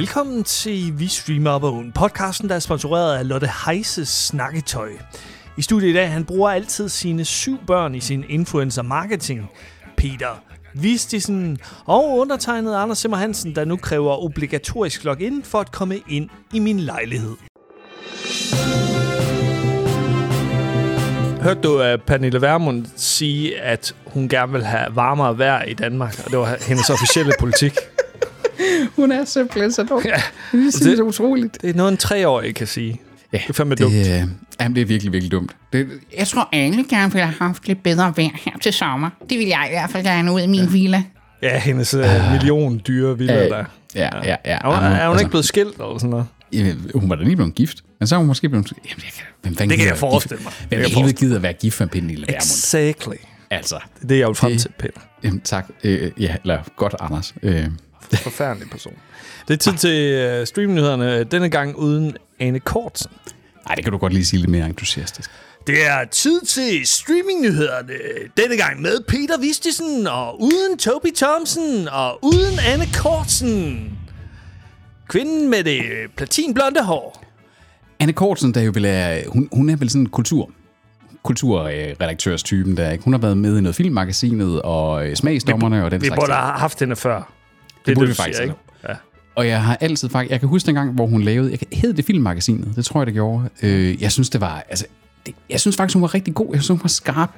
Velkommen til Vi Streamer Op Oven, podcasten, der er sponsoreret af Lotte Heises Snakketøj. I studiet i dag, han bruger altid sine syv børn i sin influencer marketing. Peter Vistisen og undertegnet Anders Simmer Hansen, der nu kræver obligatorisk login for at komme ind i min lejlighed. Hørte du uh, Pernille Vermund sige, at hun gerne vil have varmere vejr i Danmark, og det var hendes officielle politik? Hun er simpelthen så dum. Ja, det er det- så utroligt. Det er noget, en treårig kan sige. Ja, Det er fandme det, dumt. øh, jamen, det er virkelig, virkelig dumt. Det, Jeg tror, alle gerne ville have haft lidt bedre vejr her til sommer. Det vil jeg i hvert fald gerne ud i min villa. Ja, hendes uh, million dyre villa Øh, der. ja, ja, ja. Er hun, Jamen, er hun altså, ikke blevet skilt eller sådan noget? Jamen, hun var da lige blevet gift. Men så er hun måske blevet... Jamen, jeg kan, hvem fanden Det kan jeg forestille gift? mig. Hvem helvede gider at være gift med Pernille Vermund? Exactly. Altså, Det er jeg vil frem til, Peter. jamen, tak. Øh, ja, eller godt, Anders. Øh, Forfærdelig person. Det er tid til uh, streamnyhederne, denne gang uden Ane Kortsen. ej, det kan du godt lige sige lidt mere entusiastisk. Det er tid til streamingnyhederne. Denne gang med Peter Vistisen, og uden Toby Thompson, og uden Anne Kortsen. Kvinden med det platinblonde hår. Anne Kortsen, der jo vel er, hun, hun er vel sådan en kultur kulturredaktørstypen der, ikke? Hun har været med i noget filmmagasinet og øh, smagsdommerne og den Vi slags. burde ting. have haft hende før. Det, Det er burde du vi faktisk ikke? Ja. Og jeg har altid faktisk... Jeg kan huske dengang, hvor hun lavede... Jeg hed det Filmmagasinet? Det tror jeg, det gjorde. Øh, jeg synes, det var... Altså, det, jeg synes faktisk, hun var rigtig god. Jeg synes, hun var skarp.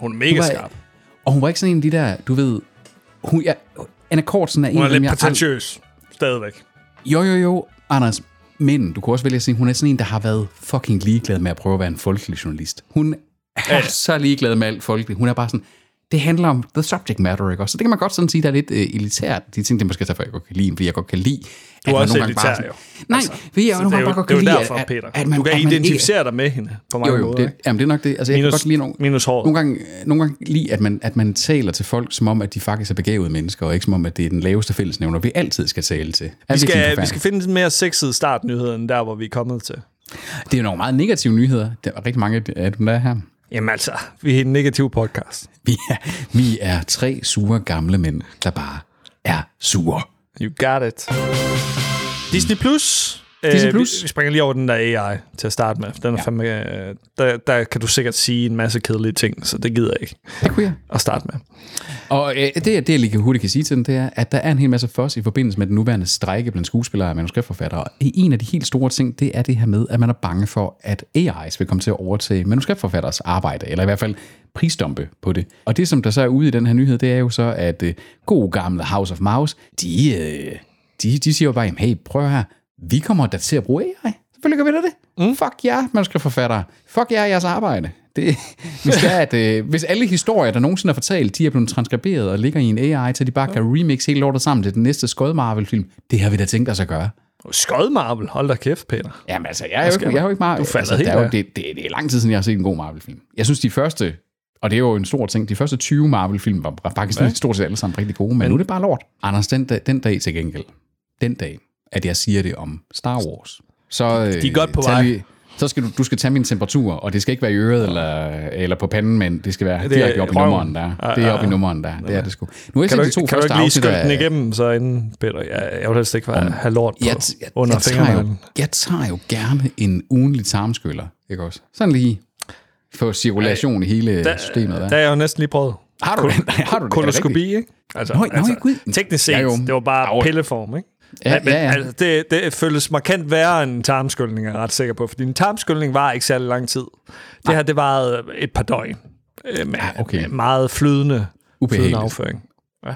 Hun er mega var- skarp. Og hun var ikke sådan en af de der, du ved... Hun, ja, Anna Kortsen er en Hun er af dem, lidt jeg... prætentiøs. Stadigvæk. Jo, jo, jo, Anders. Men du kunne også vælge at sige, hun er sådan en, der har været fucking ligeglad med at prøve at være en folkelig journalist. Hun er Ja. så ligeglad med alt folkeligt. Hun er bare sådan, det handler om the subject matter, ikke? Så det kan man godt sådan sige, der er lidt øh, elitært. De ting, det måske derfor, jeg godt kan lide fordi jeg godt kan lide, Du er man også nogle gange elitær, bare jo. Nej, Altså, fordi jeg nogle gange bare godt det er kan jo lide, derfor, at, Peter. at, man, du kan at man identificere dig med hende på mange Ikke, jo, jo, måder. det, jamen det er nok det. Altså, jeg Minus- kan godt lide nogle, minus håret. Nogle gange, nogle gange lide, at man, at man taler til folk, som om, at de faktisk er begavede mennesker, og ikke som om, at det er den laveste fællesnævner, vi altid skal tale til. Vi ikke skal, vi skal finde en mere sexet startnyhed, end der, hvor vi er kommet til. Det er jo nogle meget negative nyheder. Der er rigtig mange af dem, der er her. Jamen altså, vi er en negativ podcast. Vi er, vi er tre sure gamle mænd, der bare er sure. You got it. Disney Plus. Disney Øh, Plus. Vi, vi springer lige over den der AI til at starte med. Den er ja. Fandme, øh, der, der kan du sikkert sige en masse kedelige ting, så det gider jeg ikke Det kunne jeg. at starte med. Og øh, det, det, jeg lige hurtigt kan sige til den, det er, at der er en hel masse for os i forbindelse med den nuværende strejke blandt skuespillere og manuskriptforfattere. Og en af de helt store ting, det er det her med, at man er bange for, at AI's vil komme til at overtage manuskriptforfatteres arbejde, eller i hvert fald prisdompe på det. Og det, som der så er ude i den her nyhed, det er jo så, at øh, god gamle House of Mouse, de, øh, de, de siger jo bare, jamen, hey, prøv her, vi kommer da til at bruge AI. Selvfølgelig gør vi da det. Mm. Fuck jer, manuskriptforfattere. Fuck jer, jeres arbejde. Det, hvis, det er, at, øh, hvis alle historier, der nogensinde er fortalt, de er blevet transkriberet og ligger i en AI, så de bare kan remix hele lortet sammen til den næste skød Marvel-film, det har vi da tænkt os at gøre. Skød Marvel, hold da kæft, Peter. Jamen altså, jeg er jo ikke, jeg er jo ikke meget... Du falder altså, helt der er jo, det, det, det, er lang tid siden, jeg har set en god Marvel-film. Jeg synes, de første, og det er jo en stor ting, de første 20 Marvel-film var, var faktisk ja. stort set alle sammen rigtig gode, men, men nu er det bare lort. Anders, den, dag- den dag til gengæld, den dag, at jeg siger det om Star Wars, så... De er godt på vej. vi- så skal du, du skal tage min temperatur, og det skal ikke være i øret eller, eller på panden, men det skal være er direkte op i nummeren der. Det er op i nummeren der. Det er det sgu. Nu har jeg du, de to kan du første ikke lige skylde den af... igennem, så inden, Peter? Jeg, jeg vil helst ikke være, have lort på, jeg, jeg, under jeg, tager fingrene. jo, jeg tager jo gerne en ugenlig tarmskyller, ikke også? Sådan lige få cirkulation i hele Der, systemet der. der er jeg jo næsten lige prøvet. Har du det? Har du det? Koloskopi, ikke? Altså, Nå, nå, gud. teknisk set, Ja, jo. det var bare pilleform, ikke? Ja, men, ja, ja. Altså, det, det føles markant værre end en tarmskyldning, er jeg ret sikker på. Fordi en tarmskyldning var ikke særlig lang tid. Det her, det var et par døgn. øh, Med, Ja, okay. med meget flydende, flydende Ubehageligt. afføring.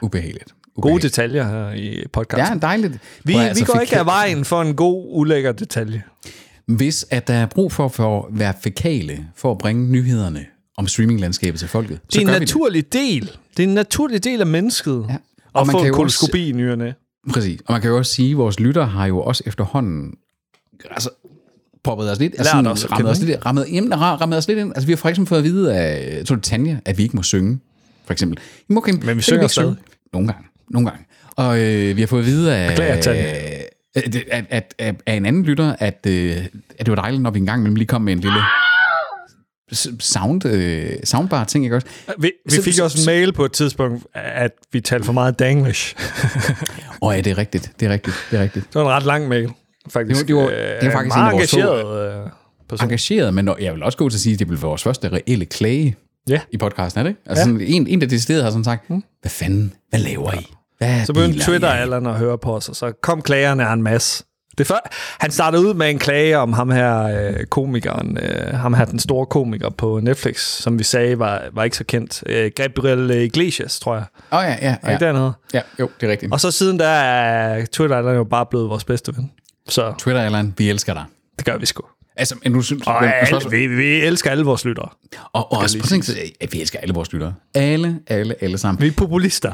Ubehageligt. Gode Ubehageligt. detaljer her i podcasten. Ja, dejligt. vi, Prøv at- vi altså, går ikke af vejen for en god, ulækker detalje. Hvis at der er brug for, for at være fækale, for at bringe nyhederne om streaminglandskabet til folket, Det så er en gør vi naturlig del. Det er en naturlig del af mennesket. Ja. Og Og at man få kan en jo også- koloskopi i nyerne. Præcis. Og man kan jo også sige, at vores lytter har jo også efterhånden altså, poppet os lidt, altså, Lært os at rammet, os lidt, rammet, jamen, ra- rammet os lidt ind. Altså, vi har for eksempel fået at vide af, Tanja, at vi ikke må synge, for eksempel. I må, kan, Men vi synger stadig. Nogle gange. Nogle gange. Og øh, vi har fået at vide af, Beklager, Tanja. at, at, at, at, af en anden lytter, at, øh, at det var dejligt, når vi engang imellem lige kom med en lille sound, øh, soundbar ting, ikke også? Vi, vi Så- fik så- også en mail på et tidspunkt, at vi talte for meget danglish. Åh ja, det er rigtigt. Det er rigtigt. Det er rigtigt. Det var en ret lang mail, faktisk. Det var- det var- det var Øh, faktisk en meget få- engageret øh, person. Engageret, men jeg vil også gå til at sige, at det være vores første reelle klage Ja. i podcasten, er det ikke? Altså sådan, en, en, der decideret har sådan sagt, hvad fanden, hvad laver I? Hvad Så begyndte biler Twitter I? Allan at høre på os, og så kom klagerne en masse. Det før, han startede ud med en klage om ham her øh, komikeren, øh, ham her den store komiker på Netflix, som vi sagde var, var ikke så kendt. Øh, Gabriel Iglesias, tror jeg. Åh oh, ja, ja, Ja. Ikke ja. dernede? ja. Jo, det er rigtigt. Og så siden der er Twitter Allan jo bare blevet vores bedste ven. Så Twitter, Allan, vi elsker dig. det gør vi sgu. Altså, men nu synes Og alle, vi, vi elsker alle vores lyttere. og, og også sig, at vi elsker alle vores lyttere. Alle, alle, alle sammen. Vi er populister.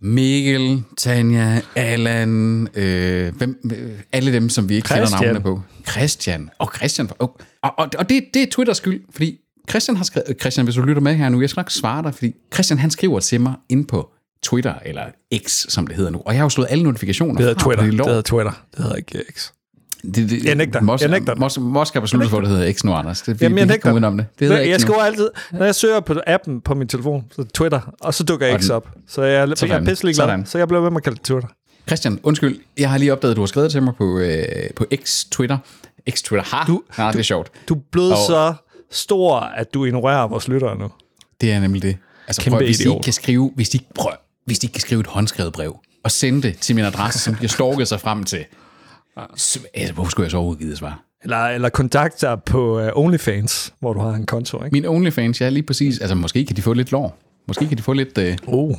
Mikkel, Tanja, Allan, øh, hvem, øh, alle dem, som vi ikke kender Christian. navnene på. Christian. Og Christian. Og, og, og, og det, det er Twitters skyld, fordi Christian har skrevet... Christian, hvis du lytter med her nu, jeg skal nok svare dig, fordi Christian, han skriver til mig ind på Twitter, eller X, som det hedder nu. Og jeg har jo slået alle notifikationer Det hedder Twitter. Det lov- hedder Twitter. Det hedder ikke X. det, det, Jeg nægter. Mos, Jeg nægter. Mos, Mos har besluttet for, at det hedder X nu, Anders. Det, vi, Jamen, vi jeg komme nægter. udenom det. Det hedder jeg nu. skriver altid, når jeg søger på appen på min telefon, så Twitter, og så dukker Og X op. Så jeg, jeg er Sådan. pisselig glad, Sådan. så jeg bliver ved med at kalde det Twitter. Christian, undskyld. Jeg har lige opdaget, at du har skrevet til mig på, øh, på X Twitter. X Twitter. Ha, Du- ja, det er sjovt. Du er blevet Og- så stor, at du ignorerer vores lyttere nu. Det er nemlig det. Altså, Kæmpe prøv, hvis de idiot. ikke kan skrive, hvis de, prøv, hvis de kan skrive et håndskrevet brev, og sende det til min adresse, som de har stalket sig frem til, så, altså, hvorfor skulle jeg så overgive det svar? Eller, eller kontakt dig på uh, OnlyFans, hvor du har en konto, ikke? Min OnlyFans, ja, lige præcis. Altså, måske kan de få lidt lår. Måske kan de få lidt... Øh, Oh.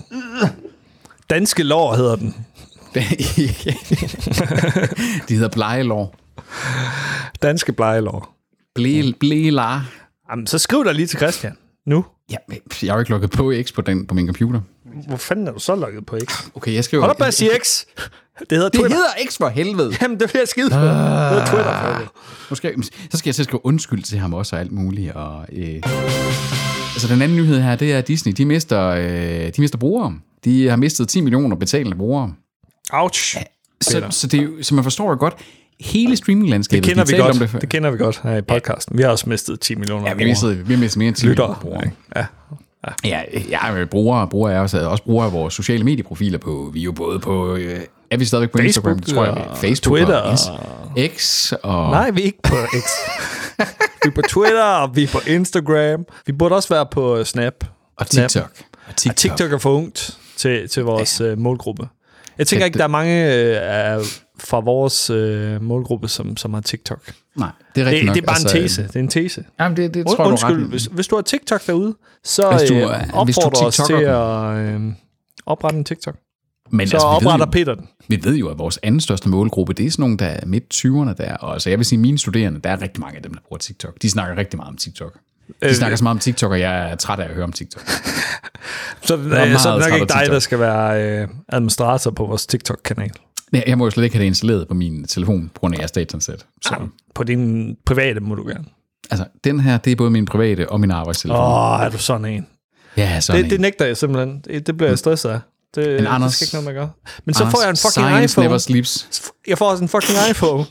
Danske lår hedder den. de hedder blejelår. Danske blejelår. Ble, blela. Jamen, så skriv dig lige til Christian. Nu. Ja, jeg har jo ikke lukket på X på, den, på min computer. Hvor fanden er du så lukket på X? Okay, jeg skriver... Hold op X. Det hedder det Twitter. hedder X for helvede. Jamen, det jeg skide på. Det hedder Twitter. for helvede. Nu skal, jeg- så skal jeg så skrive undskyld til ham også og alt muligt. Og, øh. Altså den anden nyhed her, det er at Disney. De mister, øh, de mister brugere. De har mistet 10 millioner betalende brugere. Ouch. Så, så, det så man forstår jo godt, hele streaminglandskabet, Det kender de vi godt. om det. Det kender vi godt her i podcasten. Vi har også mistet 10 millioner Ja, vi har mistet, vi har mistet mere end 10 millioner lyttere. brugere. Ja. Ja, ja men brugere, brugere er også, også brugere af vores sociale medieprofiler på, vi er jo både på, øh, er vi stadigvæk på Facebook, Instagram, tror jeg, og Facebook Twitter og Is- X og... Nej, vi er ikke på X. vi er på Twitter, og vi er på Instagram. Vi burde også være på Snap. og Snap. TikTok. Og Og TikTok er for ungt til, til vores ja. målgruppe. Jeg tænker ikke, det- der er mange øh, fra vores øh, målgruppe, som, som har TikTok. Det, Nej, det er rigtigt nok. det er bare altså, en tese. Det er en tese. Jamen, det, det Und, tror jeg, du er undskyld, ret i. hvis, hvis du har TikTok derude, så Hvis du øh, er- hvis du opfordrer os til TikToker at øh, oprette en TikTok. Men Så altså, vi, opretter jo, Peter den. vi ved jo, at vores anden største målgruppe, det er sådan nogle, der er midt 20'erne der. Og altså, jeg vil sige, mine studerende, der er rigtig mange af dem, der bruger TikTok. De snakker rigtig meget om TikTok. De Øh, snakker så meget om TikTok, og jeg er træt af at høre om TikTok. Så, er øh, så er det nok ikke dig, der skal være øh, administrator på vores TikTok-kanal. Jeg, jeg må jo slet ikke have det installeret på min telefon, på grund af jeres datansæt. Så, På din private må du gerne. altså, den her, det er både min private og min arbejdstelefon. Åh, er du sådan en? ja, sådan Det, det nægter jeg simpelthen. Det, det bliver jeg stresset af. Det, det Anders- skal ikke noget med at gøre. Men så Anders, får jeg en fucking iPhone. never sleeps. Jeg får også en fucking iPhone.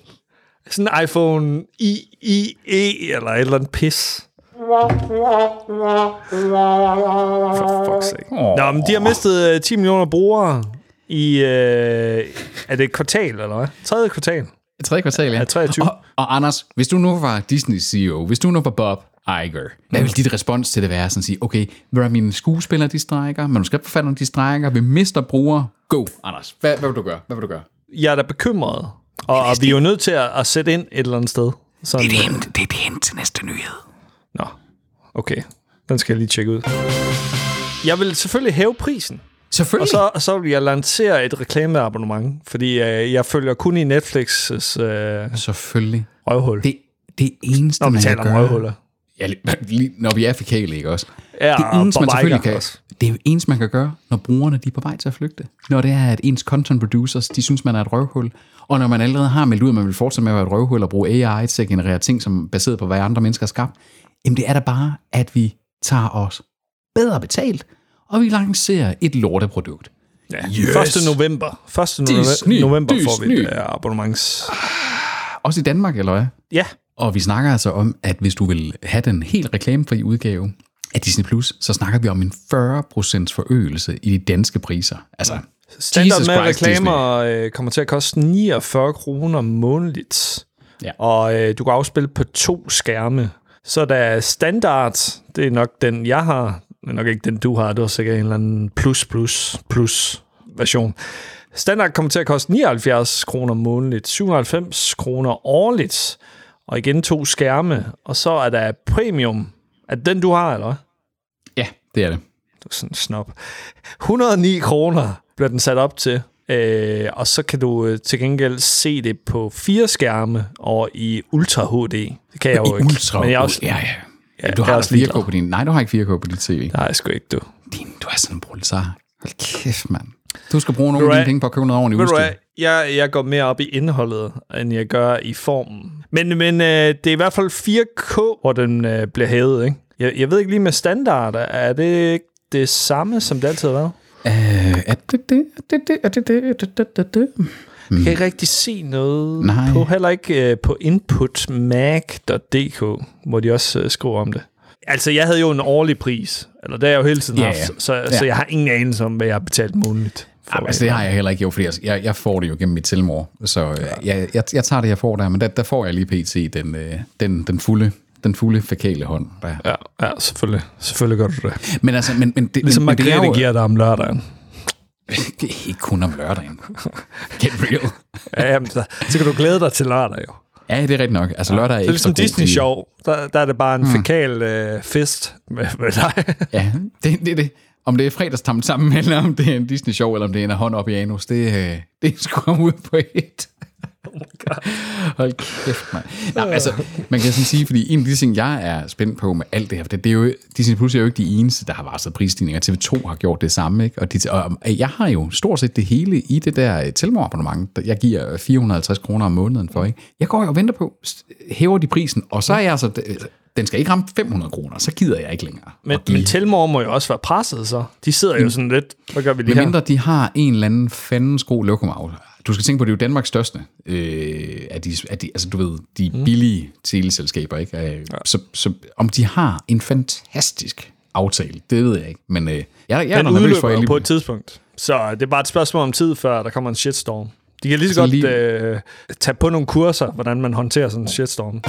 Sådan en iPhone IE eller et eller andet pis. For fuck's sake. Nå, men de har mistet øh, 10 millioner brugere i... Øh, er det et kvartal, eller hvad? Tredje kvartal. Tredje kvartal, ja. Ja, 23. Og, og Anders, hvis du nu var Disney CEO, hvis du nu var Bob Iger, hvad vil dit respons til det være? Sådan at sige, okay, hvad er mine skuespillere, de strækker, manuskriptforfatterne, de strækker, vi mister brugere. Go, Anders. Hvad, hvad vil du gøre? Hvad vil du gøre? Jeg er da bekymret. Og, og vi er jo nødt til at, at sætte ind et eller andet sted. Sådan, det, hint, det er et hint til næste nyhed. Nå, okay. Den skal jeg lige tjekke ud. Jeg vil selvfølgelig hæve prisen. Selvfølgelig. Og så, og så vil jeg lancere et reklameabonnement, fordi øh, jeg følger kun i Netflix' øh, Selvfølgelig. røvhul. Det, det eneste, når man taler kan om gøre... røvhuller. Ja, lige, når vi er fikale, ikke også? Ja, det eneste, man selvfølgelig kan, også. det er eneste, man kan gøre, når brugerne de er på vej til at flygte. Når det er, at ens content producers, de synes, man er et røvhul. Og når man allerede har meldt ud, at man vil fortsætte med at være et røvhul og bruge AI til at generere ting, som er baseret på, hvad andre mennesker har skabt, jamen det er da bare, at vi tager os bedre betalt, og vi lancerer et lorteprodukt. Ja. Yes. 1. november. 1. Disney, november får vi et abonnements... Også i Danmark, eller hvad? Ja, Og vi snakker altså om, at hvis du vil have den helt reklamefri udgave af Disney+, Plus, så snakker vi om en 40% forøgelse i de danske priser. Altså, Standard Jesus med Christ, reklamer øh, kommer til at koste 49 kroner månedligt. Ja. Og øh, du kan afspille på to skærme. Så der er standard, det er nok den, jeg har. Er nok ikke den, du har. Du har sikkert en eller anden plus, plus, plus version. Standard kommer til at koste 79 kroner månedligt, 97 kroner årligt, og igen to skærme. Og så er der premium. Er det den, du har, eller? Ja, det er det. Du er sådan en snob. 109 kroner bliver den sat op til. Øh, og så kan du øh, til gengæld se det på fire skærme og i Ultra HD. Det kan jeg jo I ikke. ultra. Men jeg også, ja, ja. Ja, du jeg har også 4K ligeglad. på din... Nej, du har ikke 4K på dit tv. Nej, sgu ikke, du. Din, du er sådan en brulsar. Hold kæft, mand. Du skal bruge nogle af dine penge på at købe noget ordentligt udstyr. jeg, jeg går mere op i indholdet, end jeg gør i formen. Men, men øh, det er i hvert fald 4K, hvor den øh, bliver hævet, ikke? Jeg, jeg ved ikke lige med standard, er det ikke det samme, som det altid har været? Øh, er det det? Er det det? Er det det? Er det det? Er det det? Jeg kan ikke rigtig se noget Nej. på, heller ikke øh, på inputmag.dk, hvor de også øh, skriver om det. Altså, jeg havde jo en årlig pris, eller det er jeg jo hele tiden Ja, haft, ja. så, Ja. så jeg har ingen anelse om, hvad jeg har betalt månedligt. Jamen, altså, det har jeg heller ikke gjort, fordi jeg, jeg, får det jo gennem mit selvmord. Så øh, jeg, jeg, jeg tager det, jeg får der, men der, der får jeg lige pt. den, øh, den, den fulde den fulde fækale hånd. Der. Ja, ja, selvfølgelig. Selvfølgelig gør du det. Men altså, men, men, det, Ligesom men, men det er Margrethe jo giver dig om lørdagen. det er ikke kun om lørdagen. Get real. Ja, jamen, så, så kan du glæde dig til lørdag jo. Ja, det er rigtigt nok. Altså lørdag er Det er ekstra ligesom god Disney tid. Show. Der, der er det bare en mm. fækal øh, fest med, med dig. Ja, det, det er det. Om det er fredagstam sammen, eller om det er en Disney show, eller om det er en hånd op i anus, det, øh, det er sgu ud på et. Hold kæft, mand. Nej, altså, man kan sådan sige, fordi en af de ting, jeg er spændt på med alt det her, det, det er jo, Disney Plus er jo ikke de eneste, der har varslet prisstigninger. TV2 har gjort det samme, ikke? Og, de, og jeg har jo stort set det hele i det der øh, tilmorabonnement, jeg giver 450 kroner om måneden for, ikke? Jeg går jo og venter på, hæver de prisen, og så er jeg altså, den skal ikke ramme 500 kroner, så gider jeg ikke længere. Men, men Telmore må jo også være presset, så. De sidder jo sådan lidt, hvad gør vi lige Med her? mindre de har en eller anden fandens god lokomotiv. Du skal tænke på, det er jo Danmarks største øh, af de, af de, altså du ved, de Mm. billige teleselskaber, ikke? Øh, så, så om de har en fantastisk aftale, det ved jeg ikke. Men øh, jeg, jeg er Den da nervøs for, at lige... på et tidspunkt. Så det er bare et spørgsmål om tid, før der kommer en shitstorm. De kan lige så, Så godt lige- øh, tage på nogle kurser, hvordan man håndterer sådan en shitstorm.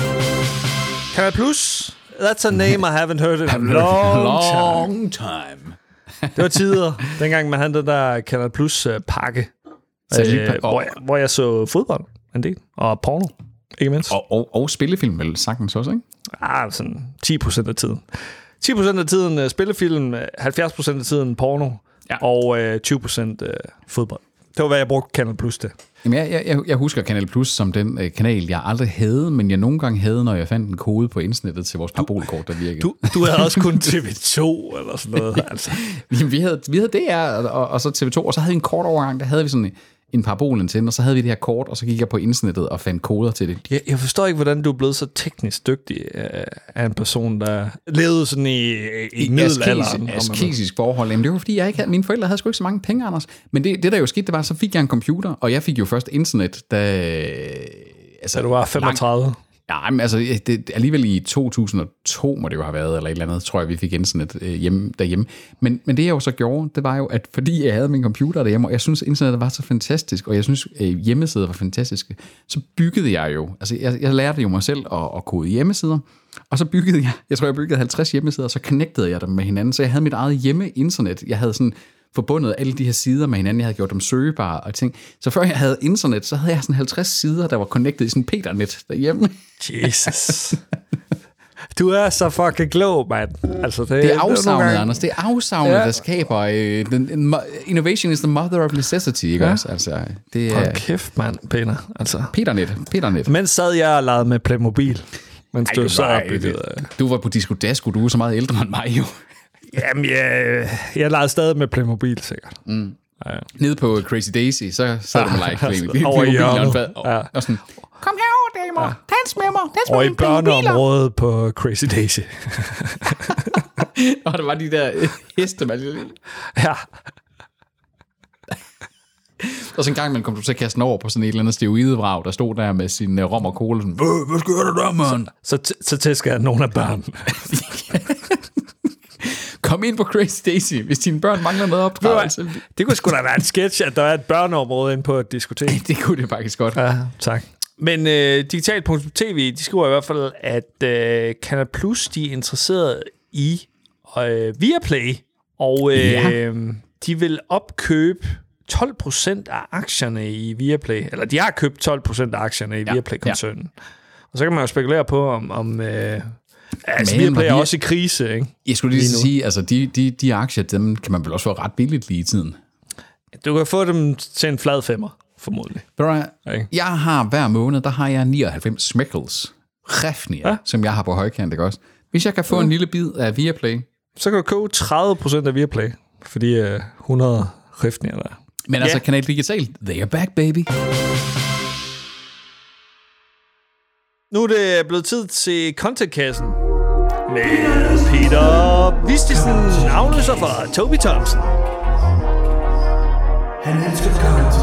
Kanal Plus, that's a name I haven't heard in a long time. long time. Det var tider, dengang man havde den der Kanal Plus øh, øh, hvor, jeg, hvor jeg så fodbold en del, og porno, ikke mindst. Og, og, og spillefilm vel sagtens også, ikke? Ah, sådan 10 procent af tiden. 10 procent af tiden uh, spillefilm, øh, 70 procent af tiden porno, Ja. og uh, 20 procent uh, fodbold. Det var, hvad jeg brugte Kanal Plus til. Jamen, jeg, jeg, jeg husker Kanal Plus som den øh, kanal, jeg aldrig havde, men jeg nogle gange havde, når jeg fandt en kode på internettet til vores parabolkort, der virkede. Du, du havde også kun TV2 eller sådan noget. Altså. Jamen, vi havde, vi havde DR, og, og så TV2, og så havde vi en kort overgang, der havde vi sådan en, en parabolantenne, og så havde vi det her kort, og så gik jeg på internettet og fandt koder til det. Jeg, jeg forstår ikke, hvordan du er blevet så teknisk dygtig af en person, der levede sådan i, i middelalderen. om man vil. askesisk forhold. Jamen, det var fordi, jeg ikke havde, mine forældre havde sgu ikke så mange penge, Anders. Men det, det der jo skete, det var, så fik jeg en computer, og jeg fik jo først internet, da... Altså, Da du var 35. Ja, men altså, det, alligevel i 2002 må det jo have været, eller et eller andet, tror jeg, vi fik internet øh, hjemme, derhjemme. Men, men det jeg jo så gjorde, det var jo, at fordi jeg havde min computer derhjemme, og jeg synes, internettet var så fantastisk, og jeg synes, øh, hjemmesider var fantastiske, så byggede jeg jo, altså jeg, jeg lærte jo mig selv at, at kode hjemmesider, og så byggede jeg, jeg tror, jeg byggede 50 hjemmesider, og så connectede jeg dem med hinanden, så jeg havde mit eget hjemme-internet. Jeg havde sådan forbundet alle de her sider med hinanden. Jeg havde gjort dem søgebare og ting. Så før jeg havde internet, så havde jeg sådan 50 sider, der var connected i sådan peternet derhjemme. Jesus. Du er så fucking klog, mand. Altså, det, Det er afsavnet, gange- Anders. Det er afsavnet, Ja. der skaber... Øh, den, innovation is the mother of necessity, ikke Ja. også? Altså, det er Hold kæft, mand, Peter. Altså. Peternet. Peternet. Mens sad jeg og legede med Playmobil. Mens du så var, opbyggede... du var på Disco Dasko, du er så meget ældre end mig jo. Jamen, jeg, jeg legede stadig med Playmobil, sikkert. Mm. Ja, ja. Nede på Crazy Daisy, så sad du med like Playmobil. Over i hjørnet. og- Ja. Og sådan, Kom herover, damer. Dans med mig. Dans med Og i børneområdet på Crazy Daisy. og der var de der øh, heste, man ja. Og så en gang man kom du til at kaste over på sådan et eller andet steroidevrag, der stod der med sin uh, rom og cola. Sådan, "Øh, hvad sker der der, mand? Så, t- så tæsker jeg nogle af børnene. Kom ind på Crazy Daisy, hvis dine børn mangler noget opdragelse. Det kunne sgu da være en sketch, at der er et børneområde inde på et diskotek. Det kunne det faktisk godt. Ja, tak. Men øh, digital.tv, de skriver i hvert fald, at øh, Canal Plus, de er interesseret i øh, Viaplay, og øh, Ja. de vil opkøbe 12% af aktierne i Viaplay, eller de har købt 12% af aktierne i Ja, Viaplay-koncernen. Og så kan man jo spekulere på, om, om øh, altså, Men Viaplay er også i krise, ikke? Jeg skulle lige, Lige sige, altså de, de, de aktier, dem kan man vel også få ret billigt lige i tiden. Du kan få dem til en flad femmer, formodentlig. Ikke? Jeg har hver måned, der har jeg 99 smeckles. Refnier, Ja. ja. som jeg har på højkant, ikke også? Hvis jeg kan få en lille bid af Viaplay, Så kan du købe 30% af Viaplay, for de øh, 100 riftninger der. er. men Ja. altså Kanal Digital, they are back, baby. Nu er det blevet tid til contentkassen med Peter Vistisen, afløser for Toby Thompson. Han elsker content.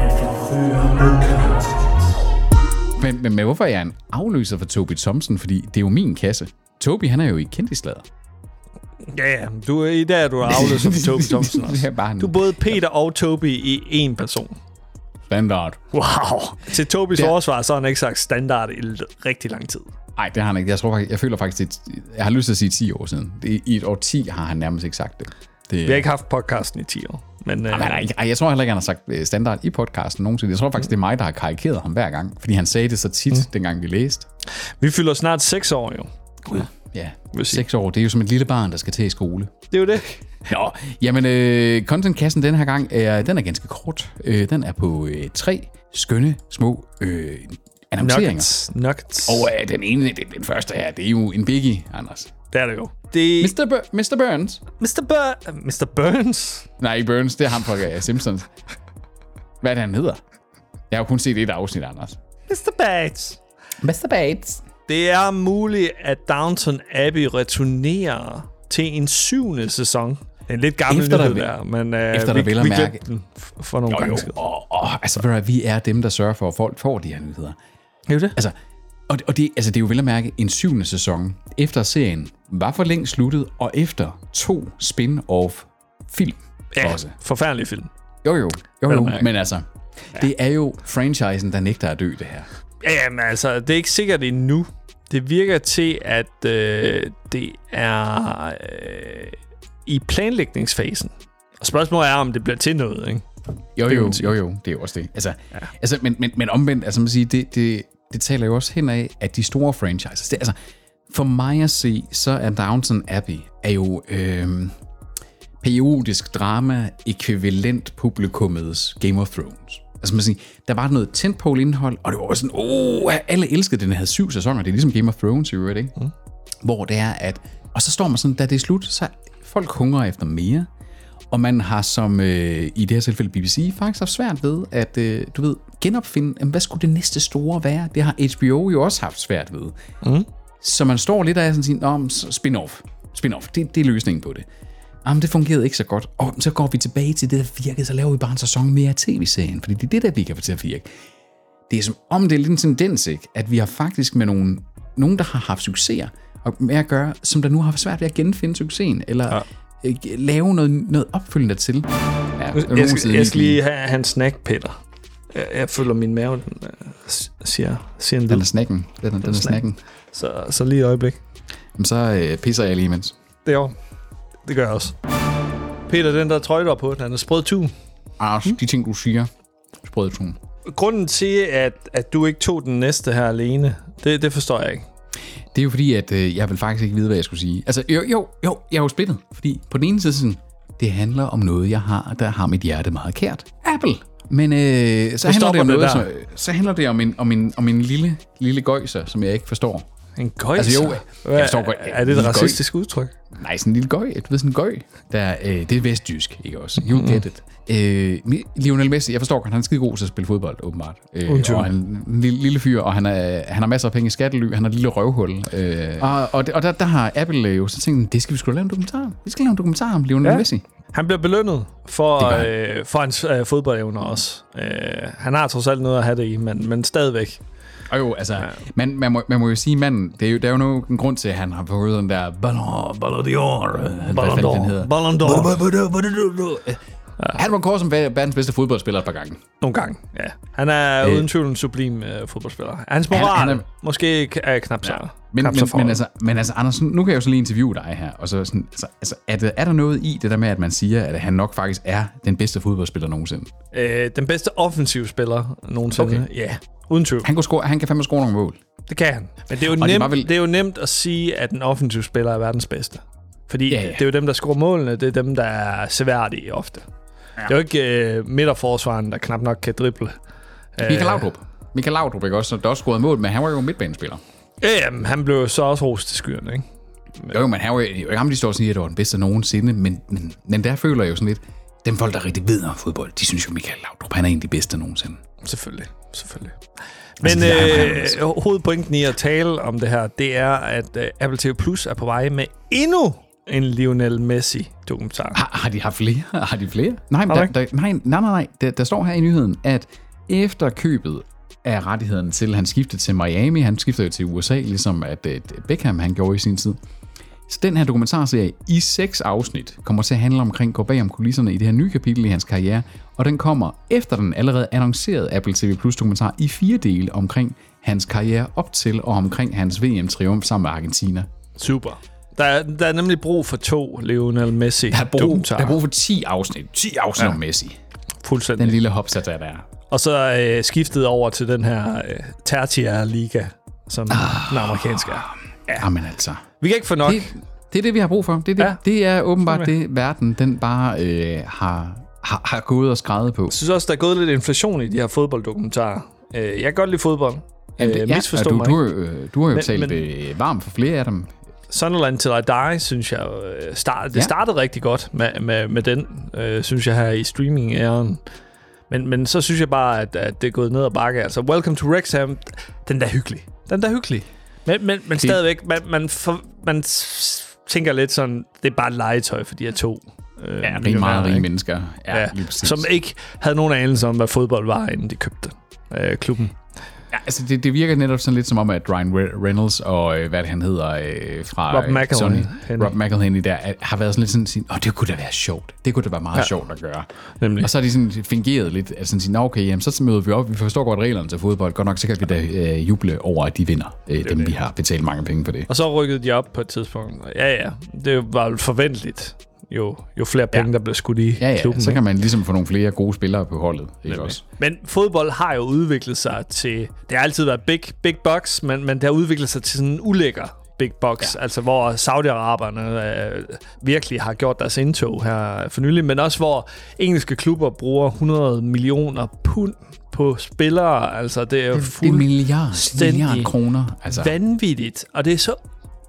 Han forfører med content. Men, men, men hvorfor er jeg en afløser for Toby Thompson? Fordi det er jo min kasse. Toby, han er jo i kendislader. Ja, ja, du er i dag er du afløser for Toby Thompson Det også. Du er både Peter og Toby i én person. standard. Wow. Til Tobys Ja. forsvar, så har han ikke sagt standard i rigtig lang tid. Nej, det har han ikke. Jeg, tror, faktisk- jeg føler faktisk, er, jeg har lyst til at sige 10 år siden. Det, I et år 10 har han nærmest ikke sagt det. det Vi har ikke haft podcasten i 10 år. Men, øh, Jamen, ej, jeg tror heller ikke, han har sagt øh, standard i podcasten nogensinde. Jeg tror faktisk, det er mig, der har karikeret ham hver gang. Fordi han sagde det så tit, mm. dengang vi læste. vi fylder snart 6 år jo. Ja, Vil sige. seks år. Det er jo som et lille barn, der skal til i skole. Det er jo det. Nå, jamen, øh, contentkassen den her gang, er, den er ganske kort. Øh, den er på øh, tre skønne, små øh, annonceringer. Nuggets. Nuggets. Og øh, den ene, den, den første her, det er jo en biggie, Anders. Det er det jo. Det Mr. Bur- Mr. Burns. Mr. Bur- Mr. Burns. Nej, ikke Burns, det er ham fra uh, Simpsons. Hvad er det, han hedder? Jeg har jo kun set et afsnit, Anders. Mr. Bates. Mr. Bates. Det er muligt, at Downton Abbey returnerer til en syvende sæson. Det er en lidt gammel Efter nyhed der, men uh, efter vi, der vil at vi mærke- den for nogle Jo, gange jo. Og, og, altså, vi er dem, der sørger for, at folk får de her nyheder. Er det? Altså, og, og det, altså, det er jo vel at mærke en syvende sæson, efter serien var for længe sluttet, og efter to spin-off film Ja, også. forfærdelig film. Jo, jo, jo, jo. men altså, det er jo franchisen, der nægter at dø, det her. Ja, men altså, det er ikke sikkert endnu. Det virker til, at øh, det er øh, i planlægningsfasen. Og spørgsmålet er, om det bliver til noget, ikke? Jo, jo, jo, jo, det er jo også det. Altså, ja. altså men, men, men omvendt, altså man siger, det, det, det taler jo også hen af, at de store franchises, det, altså, for mig at se, så er Downton Abbey er jo øh, periodisk drama ekvivalent publikummets Game of Thrones. Altså man siger, der var noget tentpole indhold, og det var også sådan, åh, alle elskede den, den havde syv sæsoner, det er ligesom Game of Thrones i øvrigt, ikke? Mm. Hvor det er, at, og så står man sådan, da det er slut, så folk hungrer efter mere, og man har som øh, i det her tilfælde BBC faktisk haft svært ved at, øh, du ved, genopfinde, jamen, hvad skulle det næste store være? Det har HBO jo også haft svært ved. Mm. Så man står lidt af sådan sige, men så spin-off. Spin-off, det, det er løsningen på det. Jamen, det fungerede ikke så godt. Og så går vi tilbage til det, der virkede, så laver vi bare en sæson mere af tv-serien, fordi det er det, der vi kan få til at virke. Det er som om, det er lidt en tendens, ikke? at vi har faktisk med nogle, nogen, der har haft succeser, og med at gøre, som der nu har svært ved at genfinde succesen, eller ja. Lave noget, noget opfølgende til. Ja, Jeg skal, jeg skal den- lige have en snack, Peter. Jeg, jeg føler, min mave den, øh, siger, siger en Den lyd. er snacken. Den er, den er snacken. Så, så lige et øjeblik. Jamen, så øh, pisser jeg lige imens. Det er. Det gør jeg også. Peter, den der trøje, er på, den er sprød tun. Ars, de ting, du siger, sprød tun. Grunden til, at, at du ikke tog den næste her alene, det, det forstår jeg ikke. Det er jo fordi, at øh, jeg vil faktisk ikke vide, hvad jeg skulle sige. Altså, jo, jo, jo, jeg er jo splittet. Fordi på den ene side, sådan, det handler om noget, jeg har, der har mit hjerte meget kært. Apple. Men øh, så, handler det om det noget, så, så handler det om en, om en, om en lille, lille gøjser, som jeg ikke forstår. En gøjser? Altså, jo, jeg forstår godt, Er det et racistisk udtryk? Nej, sådan en lille gøj. Du ved, sådan en gøj. Der, øh, det er vestjysk, ikke også? You get it. Øh, Lionel Messi, jeg forstår godt, han er skide god til at spille fodbold, åbenbart. Øh, og han er en lille, lille fyr, og han, er, han har masser af penge i skattely, han har et lille røvhul. Øh, og og, det, og der, der har Apple jo så tænkt, det skal vi sgu da lave en dokumentar. Vi skal lave en dokumentar om Lionel Ja. Messi. Han bliver belønnet for, han. øh, for hans øh, fodboldevner også. Øh, han har trods alt noget at have det i, men, men stadigvæk. Og jo, altså, man, man, må, man må jo sige, manden, det er jo, der er jo nogen en grund til, at han har fået den der Ballon, Ballon d'Or, øh, den hedder. Ballon d'Or. Han var kort som verdens bedste fodboldspiller et par gange. Nogle gange, ja. Han er Øh. uden tvivl en sublim øh, fodboldspiller. Hans moral Han- han er- måske er knap så, Men, knap men, så men, altså, men altså, Anders, nu kan jeg jo så lige interviewe dig her. Og så sådan, altså, altså, er, der, er der noget i det der med, at man siger, at han nok faktisk er den bedste fodboldspiller nogensinde? Øh, den bedste offensiv spiller nogensinde. Okay. Ja, uden tvivl. Han, kunne score, han kan fandme score nogle mål. Det kan han. Men det er jo, det nemt, var vel... det er jo nemt at sige, at en offensiv spiller er verdens bedste. Fordi Ja, ja. det er jo dem, der scorer målene, det er dem, der er seværdige ofte. Ja. Det er jo ikke øh, midterforsvaren, der knap nok kan drible. Michael Laudrup. Michael Laudrup, ikke også? Der også scoret mål, men han var jo midtbanespiller. Ja, jamen, han blev så også rost til skyerne, ikke? Jo, men han var jo det er jo ikke ham, de står og siger, at det var den bedste nogensinde, men, men, men der føler jeg jo sådan lidt, dem folk, der rigtig ved om fodbold, de synes jo, Michael Laudrup, han er en af de bedste nogensinde. Selvfølgelig, selvfølgelig. Altså, Men han altså. øh, hovedpointen i at tale om det her, det er, at øh, Apple TV Plus er på vej med endnu en Lionel Messi-dokumentar. Har, har de haft flere? Har de flere? Nej, men der, der, nej, nej, nej, nej. Der, der står her i nyheden, at efter købet af rettigheden til, han skiftede til Miami, han skiftede jo til USA, ligesom at øh, Beckham han gjorde i sin tid. Så den her dokumentarserie i seks afsnit kommer til at handle omkring, gå bag om kulisserne i det her nye kapitel i hans karriere, og den kommer efter den allerede annoncerede Apple TV Plus dokumentar i fire dele omkring hans karriere op til og omkring hans VM-triumf sammen med Argentina. Super. Der er, der er nemlig brug for to Lionel Messi Der er brug, dokumentarer. der er brug for 10 afsnit. 10 afsnit ja. om Messi. Fuldstændig. Den lille hopsat der, er. Og så øh, skiftet over til den her øh, tertiære liga, som ah. den amerikanske er. Ja. Jamen altså. Vi kan ikke få nok. Det, det er det, vi har brug for. Det er, det, ja. det er åbenbart det, verden den bare øh, har, har, har gået og skrevet på. Jeg synes også, der er gået lidt inflation i de her fodbolddokumentarer. Øh, jeg kan godt lide fodbold. Øh, ja, du, mig du, øh, du har jo Men- talt men- øh, varmt for flere af dem. Sunderland Till I Die, synes jeg, øh, start, det Ja. startede rigtig godt med, med, med den, øh, synes jeg, her i streaming-æren. Men, men så synes jeg bare, at, at det er gået ned ad bakke. Altså, Welcome to Wrexham, den der er hyggelig. Den der er hyggelig. Men, men, men stadigvæk, man, man, for, man tænker lidt sådan, det er bare et legetøj for de her to. Øh, Ja, millionærer, meget rige mennesker. Ja, Ja, som ikke havde nogen anelse om, hvad fodbold var, inden de købte øh, klubben. Ja, altså det, det virker netop sådan lidt som om, at Ryan Re- Reynolds og øh, hvad det han hedder øh, fra Rob øh, McElhenney. Sony, Rob McElhenney der, at, har været sådan lidt sådan, sådan, åh, det kunne da være sjovt. Det kunne da være meget Ja. sjovt at gøre. Nemlig. Og så har de sådan fingeret lidt, at sådan sige, "Nå, okay, jamen, så møder vi op, vi forstår godt reglerne til fodbold, godt nok, så kan vi da øh, juble over, at de vinder, øh, dem vi har betalt mange penge for det. Og så rykkede de op på et tidspunkt. Ja, ja. Det var forventeligt, jo, jo flere penge, ja. der blev skudt i Ja, ja, klubben. så kan man ligesom få nogle flere gode spillere på holdet, ikke også? Men fodbold har jo udviklet sig til... Det har altid været big, big bucks, men, men det har udviklet sig til sådan en ulækker big bucks. Ja. Altså, hvor Saudi-Araberne øh, virkelig har gjort deres indtog her for nylig. Men også, hvor engelske klubber bruger 100 millioner pund på spillere. Altså, det er jo Det er fuldt milliard, fuldstændig milliard kroner. Altså, vanvittigt, og det er så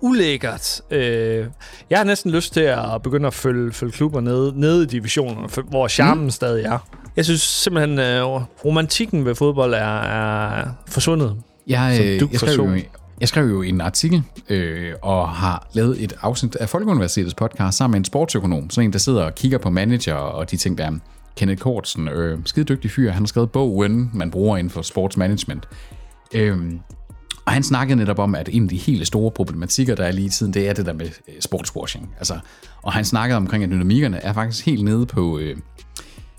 ulækkert. Øh, jeg har næsten lyst til at begynde at følge, følge klubber nede, nede i divisionerne, hvor charmen mm. stadig er. Jeg synes simpelthen, øh, romantikken ved fodbold er, er forsvundet. Jeg, øh, jeg, skrev jo, jeg skrev jo en artikel øh, og har lavet et afsnit af Folkeuniversitetets podcast sammen med en sportsøkonom, sådan en, der sidder og kigger på manager og de ting, der er. Kenneth Kortsen, øh, skide dygtig fyr, han har skrevet bogen, man bruger inden for sportsmanagement. Øhm, og han snakkede netop om, at en af de helt store problematikker, der er lige i tiden, det er det der med øh, sportswashing. Altså, og han snakkede omkring, at dynamikkerne er faktisk helt nede på, øh,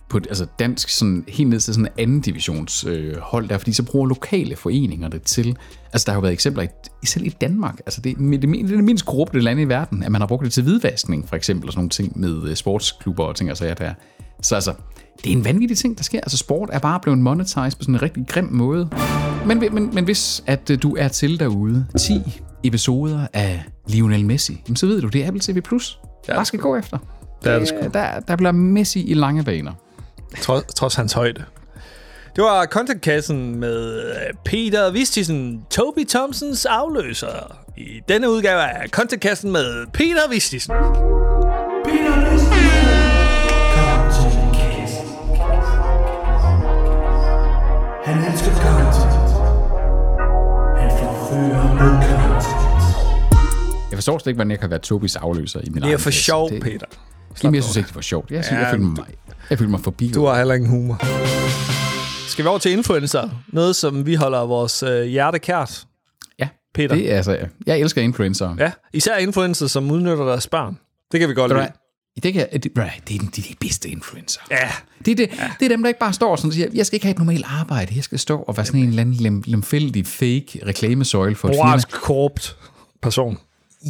på altså dansk, sådan, helt ned til sådan en anden divisions øh, hold der, fordi så bruger lokale foreninger det til, altså der har jo været eksempler, i, selv i Danmark, altså det, det, det, det, er det mindst korrupte land i verden, at man har brugt det til hvidvaskning, for eksempel, og sådan nogle ting med øh, sportsklubber og ting altså, og sager der. Så altså, det er en vanvittig ting, der sker. Altså sport er bare blevet monetized på sådan en rigtig grim måde. Men, men, men hvis at øh, du er til derude 10 episoder af Lionel Messi, jamen, så ved du, det er Apple TV+. Plus. er Der skal gå efter. Det er det sgu. der, der bliver Messi i lange baner. Trods, trods hans højde. Det var contentkassen med øh, Peter Vistisen, Toby Thompsons afløser. I denne udgave af contentkassen med Peter Vistisen. Peter Listen. Han elsker content. Han forfører med content. Jeg forstår slet ikke, hvordan jeg kan være Tobis afløser i min Det er egen for sjov, det, Peter. Jamen, jeg synes ikke, det var sjovt. Jeg, synes, Ja, jeg, følte men mig, jeg følte mig forbi. Du har heller ingen humor. Skal vi over til influencer? Noget, som vi holder vores øh, hjerte kært. Ja, Peter. det er altså... Jeg elsker influencer. Ja, især influencer, som udnytter deres børn. Det kan vi godt lide. Det, kan, det, det, er, de, det er de bedste influencer. Ja, Det er, det, ja. det er dem, der ikke bare står sådan og siger, jeg skal ikke have et normalt arbejde, jeg skal stå og være sådan en eller anden lem, lemfældig fake reklamesøjle for et firma. moralsk korrupt person.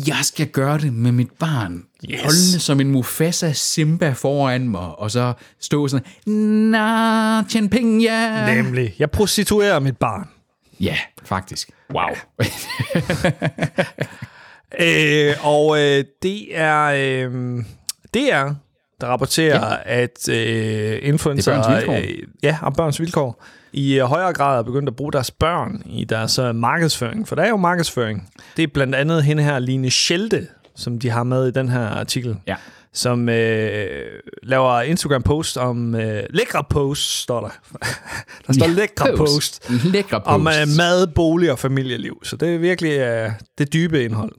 Jeg skal gøre det med mit barn. Yes. Holdende som en Mufasa Simba foran mig, og så stå sådan, na, tjen penge, ja. Nemlig. Jeg prostituerer mit barn. Ja, faktisk. Wow. Øh, og øh, det er øh, det er der rapporterer, ja. at øh, influencer... Det er børns vilkår. Øh, ja, og børns vilkår i øh, højere grad er begyndt at bruge deres børn i deres øh, markedsføring. For der er jo markedsføring. Det er blandt andet hende her, Line Schelte, som de har med i den her artikel. Ja. Som øh, laver Instagram-post om... Øh, lækre post, står der. der står ja, lækre post. Lækre post. Om uh, mad, bolig og familieliv. Så det er virkelig uh, det dybe indhold.